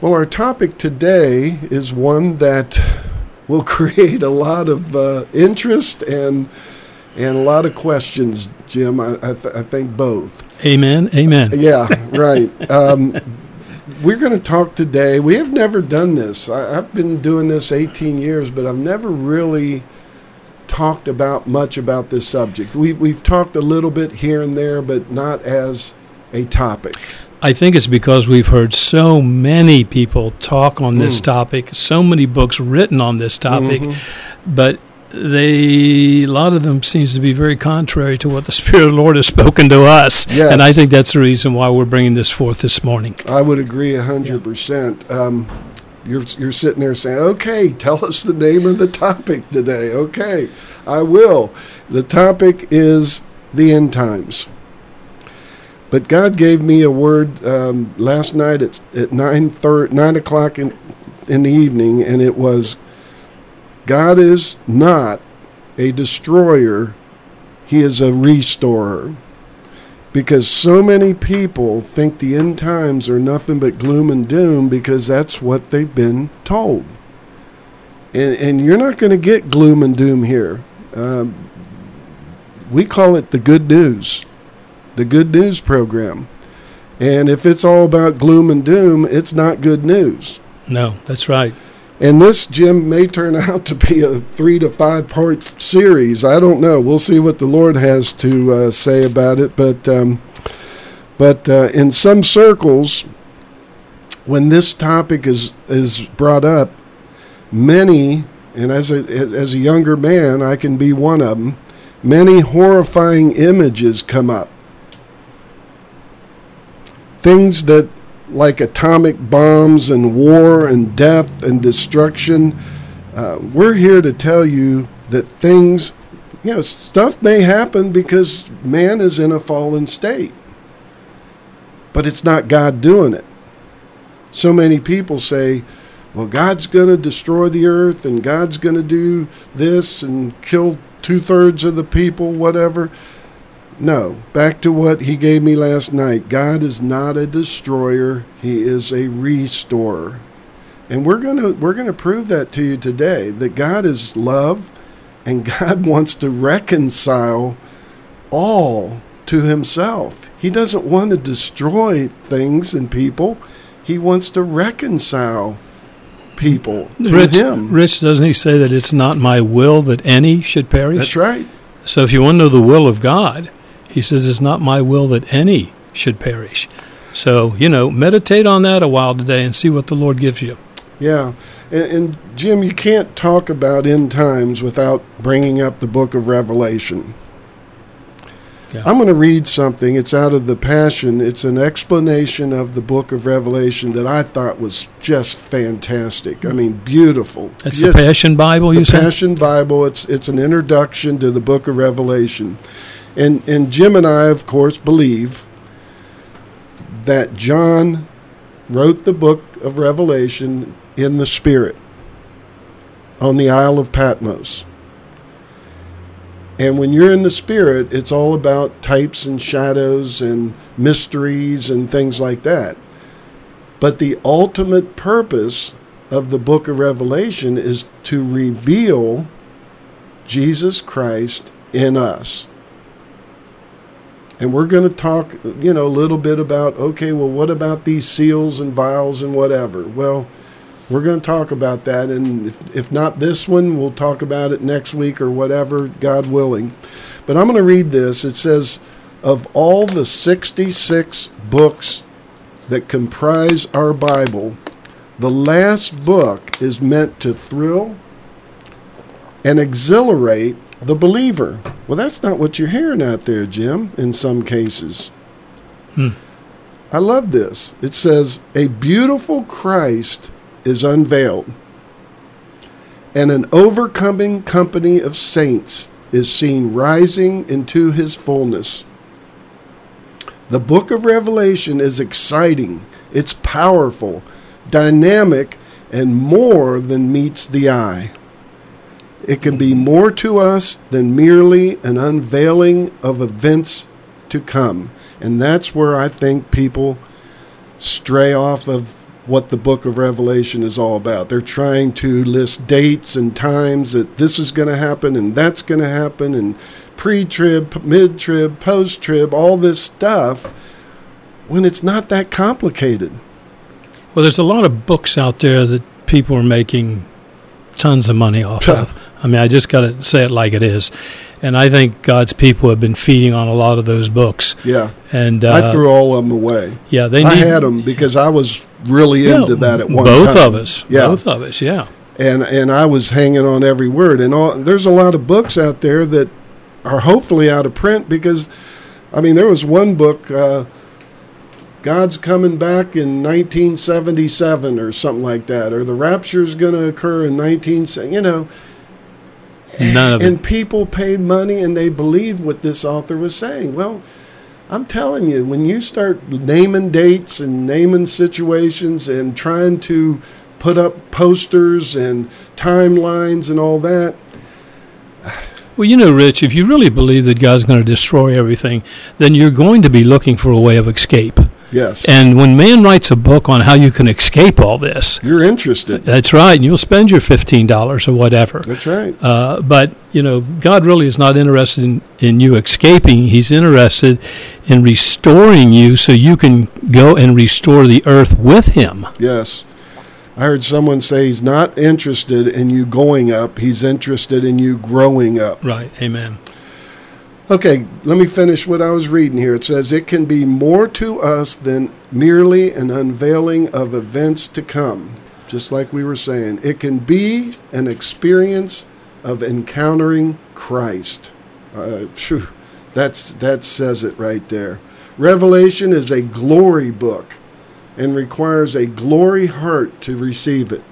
Well, our topic today is one that will create a lot of uh, interest and and a lot of questions, Jim. I, I, th- I think both. Amen. Amen. Yeah, right. Um, we're going to talk today. We have never done this. I, have been doing this 18 years, but I've never really talked about much about this subject. We, we've talked a little bit here and there, but not as a topic. I think it's because we've heard so many people talk on this mm. topic, so many books written on this topic, mm-hmm. but they a lot of them seems to be very contrary to what the spirit of the lord has spoken to us yes. and i think that's the reason why we're bringing this forth this morning i would agree 100% yeah. um, you're, you're sitting there saying okay tell us the name of the topic today okay i will the topic is the end times but god gave me a word um, last night at, at 9, 9 o'clock in, in the evening and it was God is not a destroyer, He is a restorer. Because so many people think the end times are nothing but gloom and doom because that's what they've been told. And, and you're not going to get gloom and doom here. Um, we call it the good news, the good news program. And if it's all about gloom and doom, it's not good news. No, that's right. And this, Jim, may turn out to be a three to five part series. I don't know. We'll see what the Lord has to uh, say about it. But, um, but uh, in some circles, when this topic is, is brought up, many, and as a, as a younger man, I can be one of them, many horrifying images come up. Things that like atomic bombs and war and death and destruction. Uh, we're here to tell you that things, you know, stuff may happen because man is in a fallen state. But it's not God doing it. So many people say, well, God's going to destroy the earth and God's going to do this and kill two thirds of the people, whatever. No, back to what he gave me last night. God is not a destroyer, he is a restorer. And we're going to we're going to prove that to you today that God is love and God wants to reconcile all to himself. He doesn't want to destroy things and people. He wants to reconcile people to Rich, him. Rich, doesn't he say that it's not my will that any should perish? That's right. So if you want to know the will of God, he says, It's not my will that any should perish. So, you know, meditate on that a while today and see what the Lord gives you. Yeah. And, and, Jim, you can't talk about end times without bringing up the book of Revelation. Yeah. I'm going to read something. It's out of the Passion. It's an explanation of the book of Revelation that I thought was just fantastic. I mean, beautiful. It's the Passion Bible, you the said? Passion Bible. It's, it's an introduction to the book of Revelation. And, and Jim and I, of course, believe that John wrote the book of Revelation in the Spirit on the Isle of Patmos. And when you're in the Spirit, it's all about types and shadows and mysteries and things like that. But the ultimate purpose of the book of Revelation is to reveal Jesus Christ in us. And we're going to talk, you know, a little bit about, okay, well, what about these seals and vials and whatever? Well, we're going to talk about that. And if, if not this one, we'll talk about it next week or whatever, God willing. But I'm going to read this. It says, of all the 66 books that comprise our Bible, the last book is meant to thrill and exhilarate the believer. Well, that's not what you're hearing out there, Jim, in some cases. Hmm. I love this. It says, A beautiful Christ is unveiled, and an overcoming company of saints is seen rising into his fullness. The book of Revelation is exciting, it's powerful, dynamic, and more than meets the eye. It can be more to us than merely an unveiling of events to come. And that's where I think people stray off of what the book of Revelation is all about. They're trying to list dates and times that this is going to happen and that's going to happen and pre trib, mid trib, post trib, all this stuff when it's not that complicated. Well, there's a lot of books out there that people are making tons of money off of. I mean, I just got to say it like it is. And I think God's people have been feeding on a lot of those books. Yeah. And uh, I threw all of them away. Yeah, they I had them because I was really yeah, into that at one both time. of us. Yeah. Both of us, yeah. and and I was hanging on every word. And all, there's a lot of books out there that are hopefully out of print because, I mean, there was one book, uh, God's coming back in 1977 or something like that, or the rapture is going to occur in 19, you know. None of and it. people paid money and they believed what this author was saying. Well, I'm telling you, when you start naming dates and naming situations and trying to put up posters and timelines and all that, Well, you know, Rich, if you really believe that God's going to destroy everything, then you're going to be looking for a way of escape. Yes, And when man writes a book on how you can escape all this, you're interested. that's right, and you'll spend your $15 or whatever. That's right. Uh, but you know, God really is not interested in, in you escaping. He's interested in restoring you so you can go and restore the earth with Him. Yes. I heard someone say he's not interested in you going up, he's interested in you growing up. Right. Amen. Okay, let me finish what I was reading here. It says, It can be more to us than merely an unveiling of events to come, just like we were saying. It can be an experience of encountering Christ. Uh, phew, that's, that says it right there. Revelation is a glory book and requires a glory heart to receive it.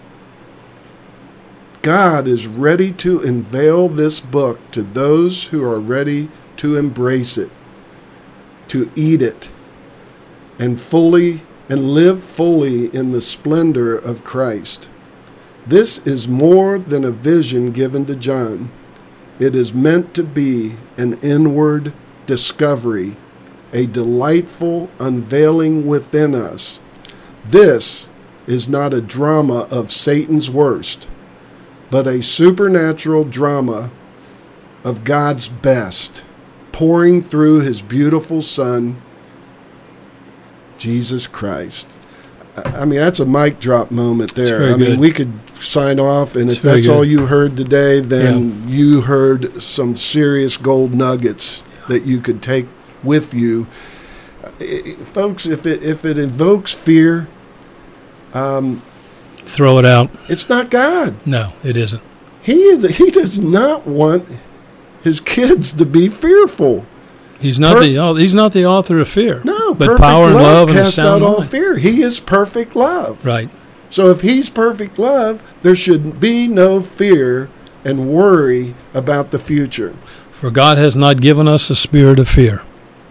God is ready to unveil this book to those who are ready to embrace it, to eat it, and fully and live fully in the splendor of Christ. This is more than a vision given to John. It is meant to be an inward discovery, a delightful unveiling within us. This is not a drama of Satan's worst, but a supernatural drama of God's best, pouring through his beautiful Son, Jesus Christ. I mean, that's a mic drop moment there. I mean, good. we could sign off, and It's if that's good. all you heard today, then you heard some serious gold nuggets that you could take with you. I- I- folks, if it, if it invokes fear, um, Throw it out. it's not God. No, it isn't. He is. he does not want his kids to be fearful. He's not Per- the he's not the author of fear. No, but perfect power and love a casts out all mind. fear. He is perfect love. Right. So if he's perfect love, there should be no fear and worry about the future, For God has not given us a spirit of fear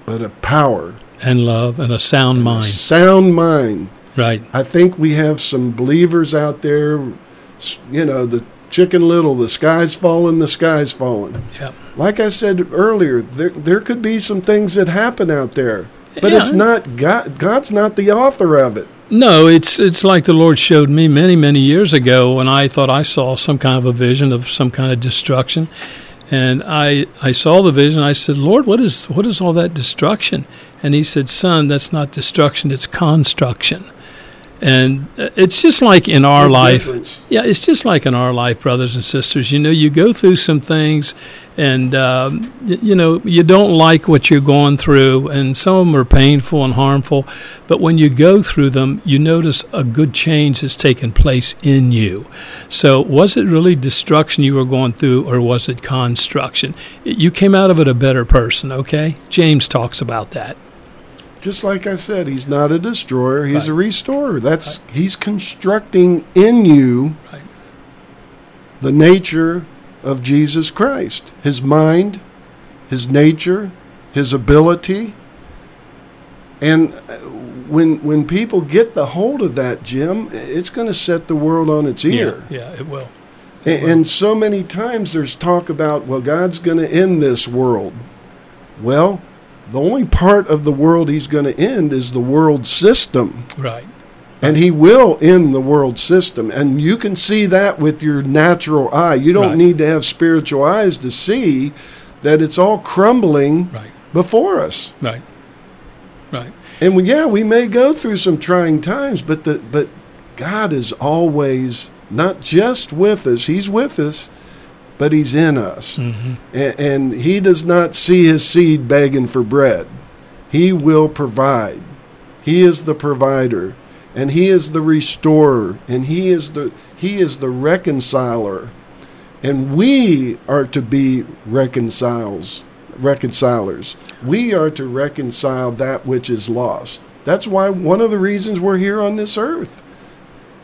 but of power, and love and a sound and a mind. sound mind. Right. I think we have some believers out there. You know, the chicken little, the sky's falling, the sky's falling. Yeah. Like I said earlier, there there could be some things that happen out there, but Yeah. it's not God. God's not the author of it. No, it's it's like the Lord showed me many many years ago when I thought I saw some kind of a vision of some kind of destruction, and I I saw the vision. I said, Lord, what is what is all that destruction? And He said, Son, that's not destruction; it's construction. And uh, it's just like in our Big life. difference. Yeah, it's just like in our life, brothers and sisters. You know, you go through some things, and um, you know you don't like what you're going through, and some of them are painful and harmful. But when you go through them, you notice a good change has taken place in you. So, was it really destruction you were going through, or was it construction? You came out of it a better person. Okay, James talks about that. Just like I said, he's not a destroyer; he's Right. a restorer. That's he's constructing in you Right. the nature of Jesus Christ, his mind, his nature, his ability. And uh, when when people get the hold of that, Jim, it's going to set the world on its ear. Yeah, yeah, it will. And so many times there's talk about, well, God's going to end this world. Well, the only part of the world he's going to end is the world system. Right. And he will end the world system. And you can see that with your natural eye. You don't Right. need to have spiritual eyes to see that it's all crumbling Right. before us. Right. Right. And yeah, we may go through some trying times, but the but God is always not just with us; He's with us, but He's in us, hmm and, and He does not see His seed begging for bread. He will provide. He is the provider, and He is the restorer, and He is the He is the reconciler, and we are to be reconciles reconcilers. We are to reconcile that which is lost. That's why one of the reasons we're here on this earth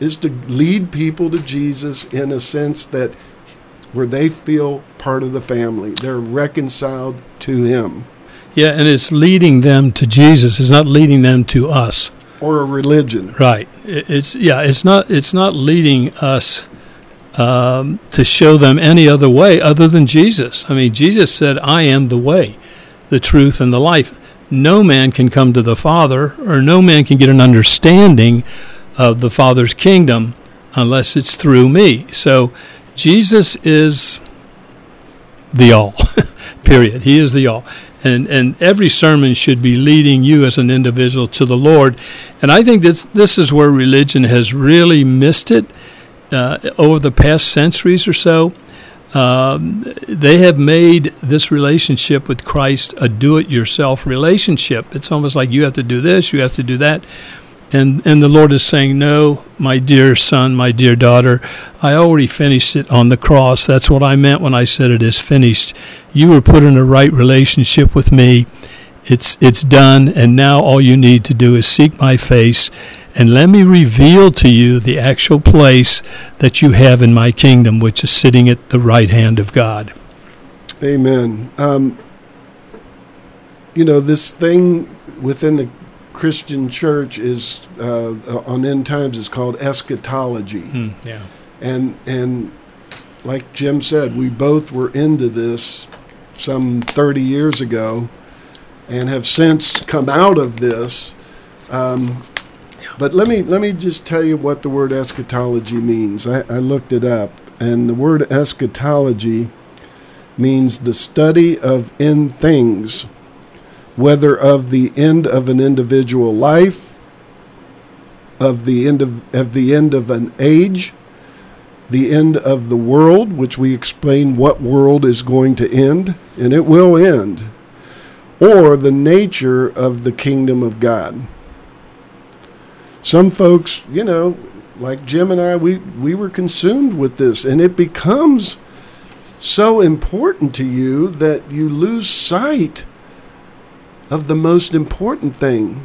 is to lead people to Jesus in a sense that where they feel part of the family. They're reconciled to him Yeah, and it's leading them to Jesus. It's not leading them to us. or a religion. Right. It's yeah. It's not. It's not leading us um, to show them any other way other than Jesus. I mean, Jesus said, "I am the way, the truth, and the life. No man can come to the Father, or no man can get an understanding of the Father's kingdom unless it's through me." So, Jesus is the all. Period. He is the all. And and every sermon should be leading you as an individual to the Lord. And I think this this is where religion has really missed it uh, over the past centuries or so. Um, they have made this relationship with Christ a do-it-yourself relationship. It's almost like you have to do this, you have to do that, and and the Lord is saying, "No, my dear son, my dear daughter, I already finished it on the cross. That's what I meant when I said it is finished. You were put in a right relationship with me. It's it's done, and now all you need to do is seek my face." And let me reveal to you the actual place that you have in my kingdom, which is sitting at the right hand of God. Amen. Um, you know, this thing within the Christian church is uh, on end times is called eschatology. Hmm, yeah. and and like Jim said, we both were into this some 30 years ago, and have since come out of this. Um, but let me let me just tell you what the word eschatology means. I, I looked it up, and the word eschatology means the study of end things, whether of the end of an individual life, of the end of, of the end of an age, the end of the world, which we explain what world is going to end, and it will end, or the nature of the kingdom of God. Some folks, you know, like Jim and I, we, we were consumed with this, and it becomes so important to you that you lose sight of the most important thing.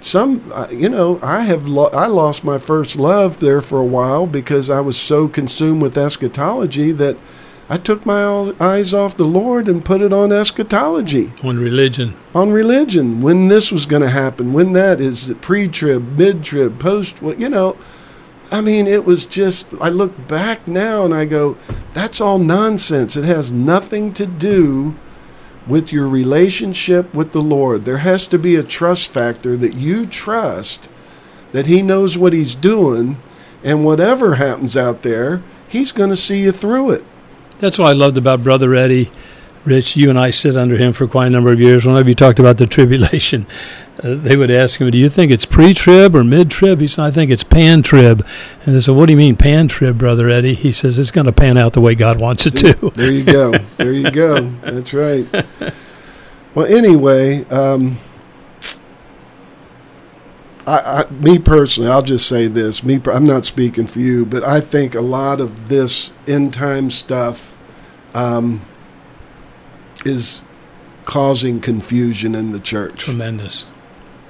Some uh, you know i have lo- i lost my first love there for a while because i was so consumed with eschatology that i took my eyes off the lord and put it on eschatology. On religion. on religion. When this was going to happen when that is pre-trib mid-trib post well, you know i mean it was just i look back now and i go that's all nonsense. It has nothing to do with your relationship with the Lord. There has to be a trust factor that you trust that He knows what He's doing, and whatever happens out there, He's going to see you through it. That's what I loved about Brother Eddie. Rich, you and I sit under him for quite a number of years. Whenever you talked about the tribulation, uh, they would ask him, "Do you think it's pre-trib or mid-trib?" He said, "I think it's pan-trib." And they said, "What do you mean pan-trib, Brother Eddie?" He says, "It's going to pan out the way God wants it to." There you go. there you go. That's right. Well, anyway, um, I, I, me personally, I'll just say this. Me, I'm not speaking for you, but I think a lot of this end time stuff um, is causing confusion in the church. Tremendous,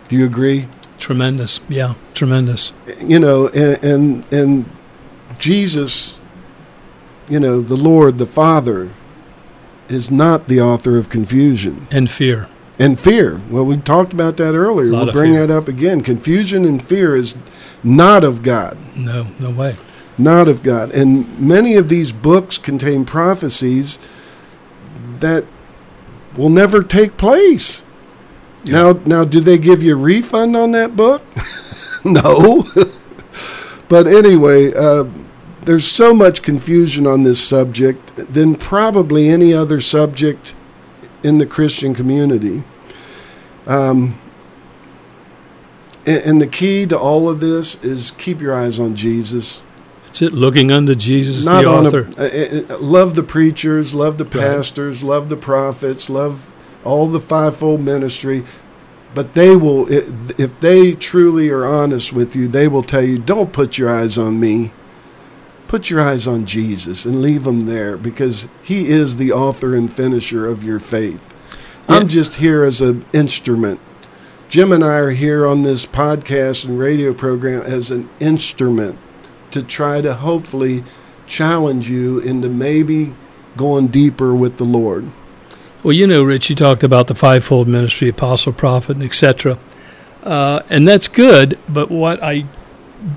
Do you agree? tremendous, yeah, tremendous. You know, and and, and Jesus, you know, the Lord, the Father, is not the author of confusion. And fear. And fear. Well, we talked about that earlier. We'll bring fear. that up again. Confusion and fear is not of God. No, no way. Not of God. And many of these books contain prophecies that will never take place. Now, now, do they give you a refund on that book? no. but anyway, uh, there's so much confusion on this subject than probably any other subject in the Christian community. Um, and, and the key to all of this is keep your eyes on Jesus. It's it looking unto Jesus, Not the author. a, uh, uh, love the preachers, love the pastors, love the prophets, love all the fivefold ministry. But they will, if they truly are honest with you, they will tell you, don't put your eyes on me. Put your eyes on Jesus and leave them there because he is the author and finisher of your faith. Yeah. I'm just here as an instrument. Jim and I are here on this podcast and radio program as an instrument to try to hopefully challenge you into maybe going deeper with the Lord. Well, you know, Rich, you talked about the fivefold ministry, apostle, prophet, and etc. Uh, and that's good, but what I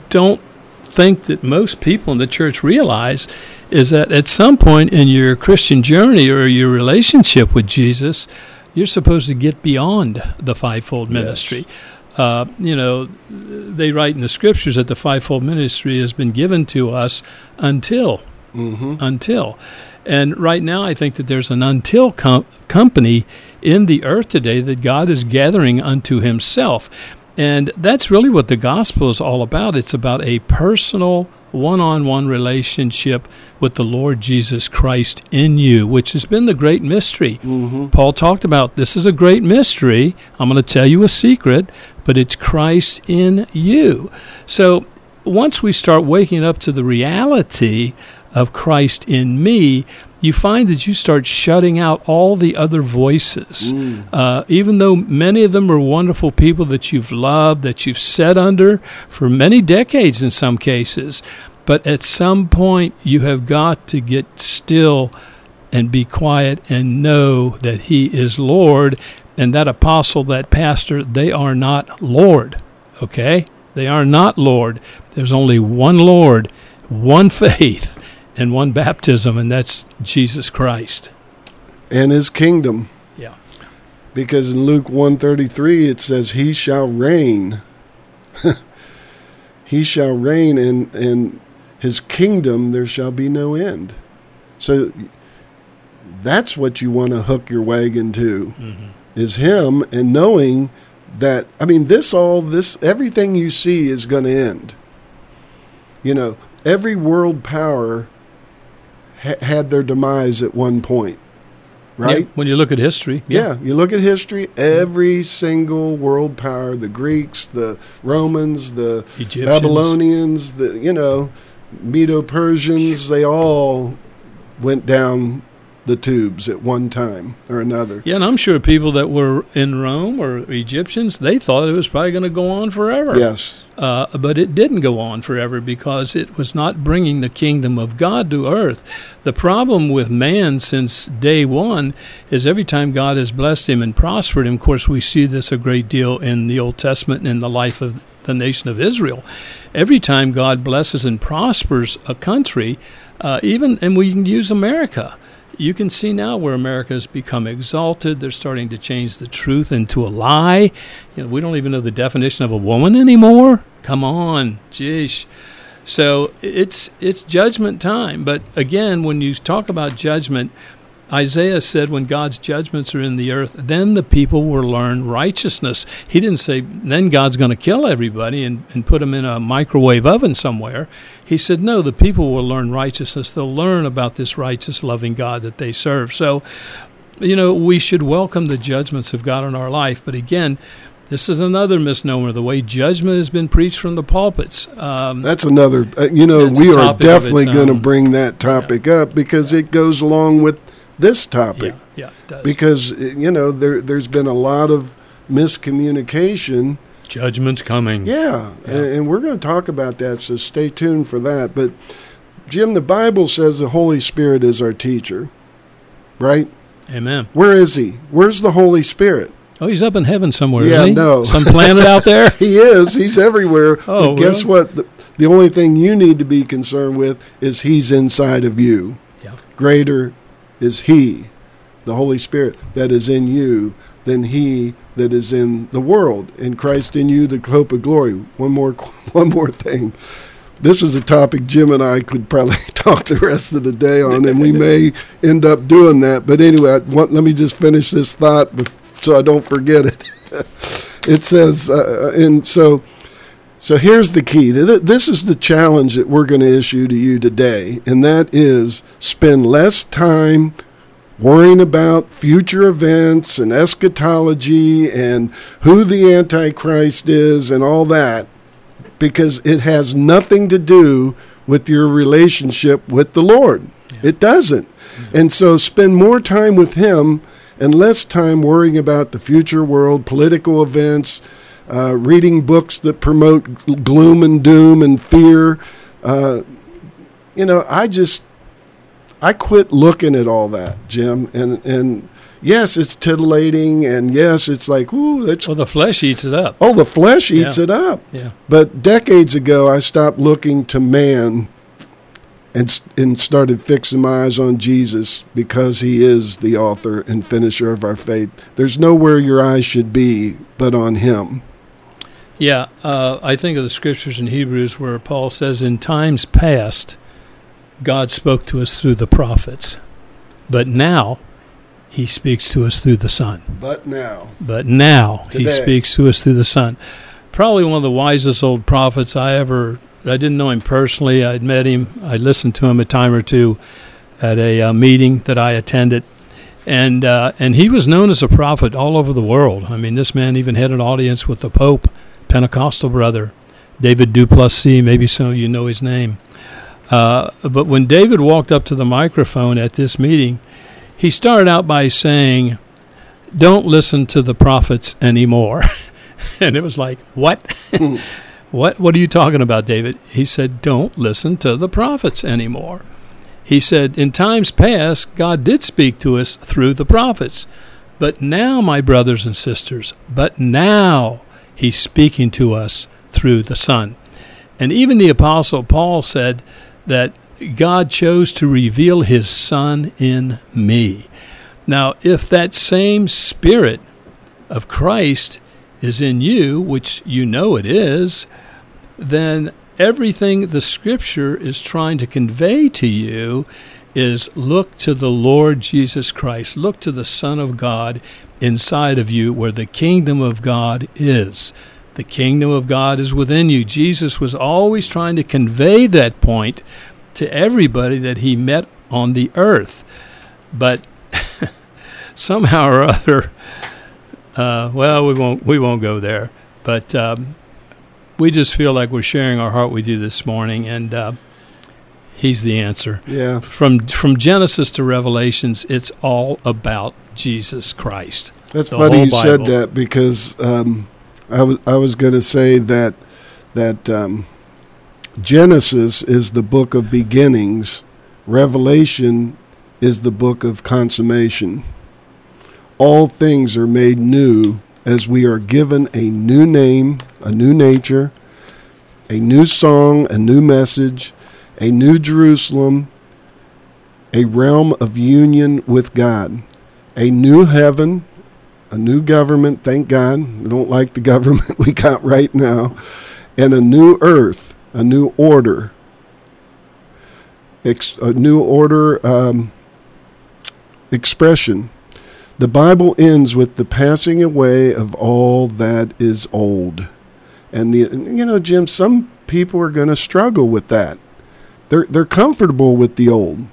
don't think that most people in the church realize is that at some point in your Christian journey or your relationship with Jesus, you're supposed to get beyond the fivefold ministry. Yes. Uh, you know, they write in the scriptures that the fivefold ministry has been given to us until, Mm-hmm. until. And right now, I think that there's an until com- company in the earth today that God is gathering unto Himself. And that's really what the gospel is all about. It's about a personal, one on one relationship with the Lord Jesus Christ in you, which has been the great mystery. Mm-hmm. Paul talked about this is a great mystery. I'm going to tell you a secret, but it's Christ in you. So once we start waking up to the reality of Christ in me, you find that you start shutting out all the other voices. Mm. Uh, even though many of them are wonderful people that you've loved, that you've sat under for many decades in some cases, but at some point you have got to get still and be quiet and know that He is Lord. And that apostle, that pastor, they are not Lord. Okay? They are not Lord. There's only one Lord, one faith, and one baptism, and that's Jesus Christ. And his kingdom. Yeah. Because in Luke 133 it says he shall reign. he shall reign and and his kingdom there shall be no end. So that's what you want to hook your wagon to Mm-hmm. is him and knowing that I mean this all this everything you see is going to end. You know, every world power ha- had their demise at one point. Right? Yeah, when you look at history, Yeah. you look at history, every single world power, the Greeks, the Romans, the Egyptians. Babylonians, the you know, Medo-Persians, they all went down the tubes at one time or another. Yeah, and I'm sure people that were in Rome or Egyptians, they thought it was probably going to go on forever. Yes. Uh, but it didn't go on forever because it was not bringing the kingdom of God to earth. The problem with man since day one is every time God has blessed him and prospered him, of course, we see this a great deal in the Old Testament and in the life of the nation of Israel. Every time God blesses and prospers a country, uh, even, and we can use America. You can see now where America has become exalted. They're starting to change the truth into a lie. You know, we don't even know the definition of a woman anymore. Come on, jeez. So it's it's judgment time. But again, when you talk about judgment, Isaiah said, when God's judgments are in the earth, then the people will learn righteousness. He didn't say, then God's going to kill everybody and, and put them in a microwave oven somewhere. He said, no, the people will learn righteousness. They'll learn about this righteous, loving God that they serve. So, you know, we should welcome the judgments of God in our life. But again, this is another misnomer. The way judgment has been preached from the pulpits. Um, That's another uh, you know, we are definitely going to bring that topic up because it goes along with this topic. yeah, yeah, it does. Because you know, there there's been a lot of miscommunication Judgment's coming. Yeah, Yeah. And, and we're going to talk about that, so stay tuned for that. But, Jim, the Bible says the Holy Spirit is our teacher, right? Amen. Where is he? Where's the Holy Spirit? Oh, he's up in heaven somewhere. Yeah, isn't he? no. Some planet out there. He is. He's everywhere. Oh, but guess really? what? The, the only thing you need to be concerned with is he's inside of you. Yeah. Greater is he, the Holy Spirit, that is in you than he that is in the world. In Christ in you, the hope of glory. One more, one more thing. This is a topic Jim and I could probably talk the rest of the day on, and we may end up doing that. But anyway, want, let me just finish this thought so I don't forget it. it says, uh, and so. So here's the key. This is the challenge that we're going to issue to you today, and that is spend less time worrying about future events and eschatology and who the Antichrist is and all that because it has nothing to do with your relationship with the Lord. Yeah. It doesn't. Mm-hmm. And so spend more time with Him and less time worrying about the future world, political events, uh, reading books that promote gloom and doom and fear. Uh, you know, I just I quit looking at all that, Jim, and and yes, it's titillating, and yes, it's like ooh, that's well, the flesh eats it up. Oh, the flesh eats yeah. it up. Yeah. But decades ago, I stopped looking to man and and started fixing my eyes on Jesus because He is the author and finisher of our faith. There's nowhere your eyes should be but on Him. Yeah, uh, I think of the scriptures in Hebrews where Paul says, "In times past." God spoke to us through the prophets, but now he speaks to us through the Son. But now. But now Today. he speaks to us through the Son. Probably one of the wisest old prophets I ever. I didn't know him personally. I'd met him. I listened to him a time or two at a uh, meeting that I attended, and uh, and he was known as a prophet all over the world. I mean, this man even had an audience with the Pope, Pentecostal brother, David du Plessis. Maybe some of you know his name. Uh, but when David walked up to the microphone at this meeting, he started out by saying, Don't listen to the prophets anymore. and it was like, What? what what are you talking about, David? He said, Don't listen to the prophets anymore. He said, In times past, God did speak to us through the prophets. But now, my brothers and sisters, but now he's speaking to us through the Son. And even the Apostle Paul said, that God chose to reveal his Son in me. Now, if that same Spirit of Christ is in you, which you know it is, then everything the Scripture is trying to convey to you is look to the Lord Jesus Christ, look to the Son of God inside of you, where the kingdom of God is. The kingdom of God is within you. Jesus was always trying to convey that point to everybody that he met on the earth. But somehow or other, uh, well, we won't we won't go there. But um, we just feel like we're sharing our heart with you this morning, and uh, He's the answer. Yeah. From from Genesis to Revelations, it's all about Jesus Christ. That's funny you said that because um, I was I was going to say that that um, Genesis is the book of beginnings. Revelation is the book of consummation. All things are made new as we are given a new name, a new nature, a new song, a new message, a new Jerusalem, a realm of union with God, a new heaven, a new government, thank God. We don't like the government we got right now, and a new earth, a new order. A new order um, expression. The Bible ends with the passing away of all that is old. And the you know, Jim, some people are going to struggle with that. They're they're comfortable with the old.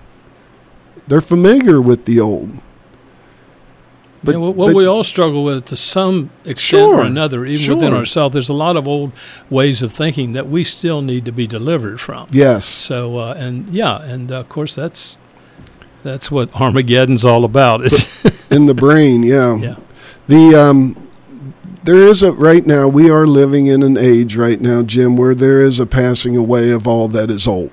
They're familiar with the old. But, what but, we all struggle with to some extent sure, or another, even sure. within ourselves, there's a lot of old ways of thinking that we still need to be delivered from. Yes. So, uh, and yeah, and uh, of course that's that's what Armageddon's all about. in the brain, yeah. Yeah. The um, there is a right now. We are living in an age right now, Jim, where there is a passing away of all that is old.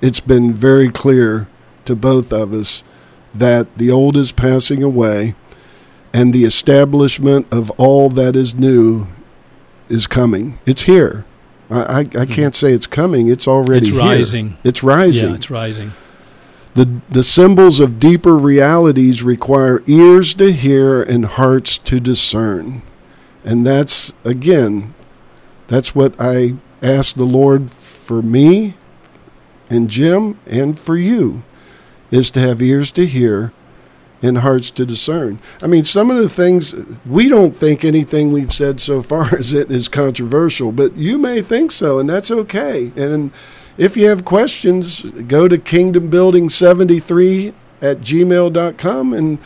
It's been very clear to both of us that the old is passing away and the establishment of all that is new is coming. It's here. I, I, I hmm. can't say it's coming. It's already it's here. rising. It's rising. Yeah, it's rising. The, the symbols of deeper realities require ears to hear and hearts to discern. And that's, again, that's what I ask the Lord for me and Jim and for you is to have ears to hear and hearts to discern. I mean, some of the things we don't think anything we've said so far is it is controversial, but you may think so, and that's okay. And if you have questions, go to kingdombuilding73 at gmail.com and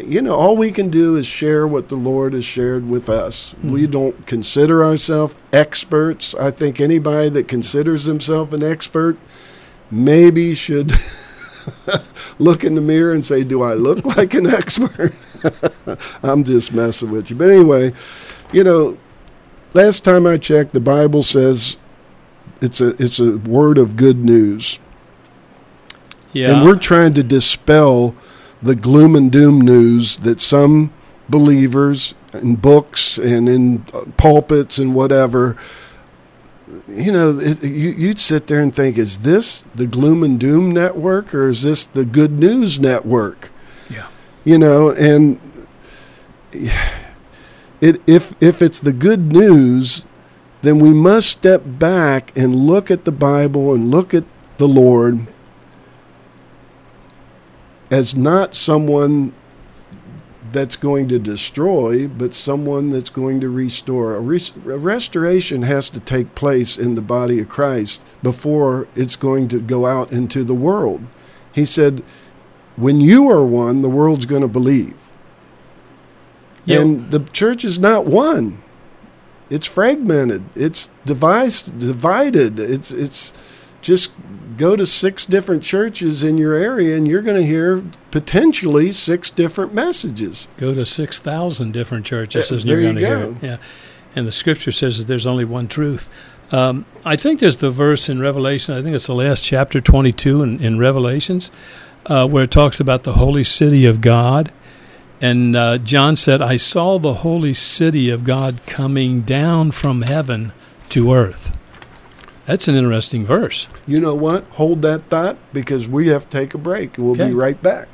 you know, all we can do is share what the Lord has shared with us. Mm-hmm. We don't consider ourselves experts. I think anybody that considers himself an expert maybe should look in the mirror and say, Do I look like an expert? I'm just messing with you. But anyway, you know, last time I checked, the Bible says it's a it's a word of good news. Yeah. And we're trying to dispel the gloom and doom news that some believers in books and in pulpits and whatever you know, it, you, would sit there and think, is this the gloom and doom network or is this the good news network? Yeah. You know, and it, if if it's the good news, then we must step back and look at the Bible and look at the Lord as not someone that's going to destroy, but someone that's going to restore. A, res- a, restoration has to take place in the body of Christ before it's going to go out into the world. He said, When you are one, the world's going to believe. Yep. And the church is not one. It's fragmented. It's device, divided. It's it's just go to six different churches in your area and you're going to hear potentially six different messages. Go to 6,000 different churches uh, and you're going to hear it. Yeah. And the scripture says that there's only one truth. Um, I think there's the verse in Revelation, I think it's the last chapter 22 in, in Revelations, uh, where it talks about the holy city of God. And uh, John said, I saw the holy city of God coming down from heaven to earth. That's an interesting verse. You know what? Hold that thought because we have to take a break and we'll okay. be right back.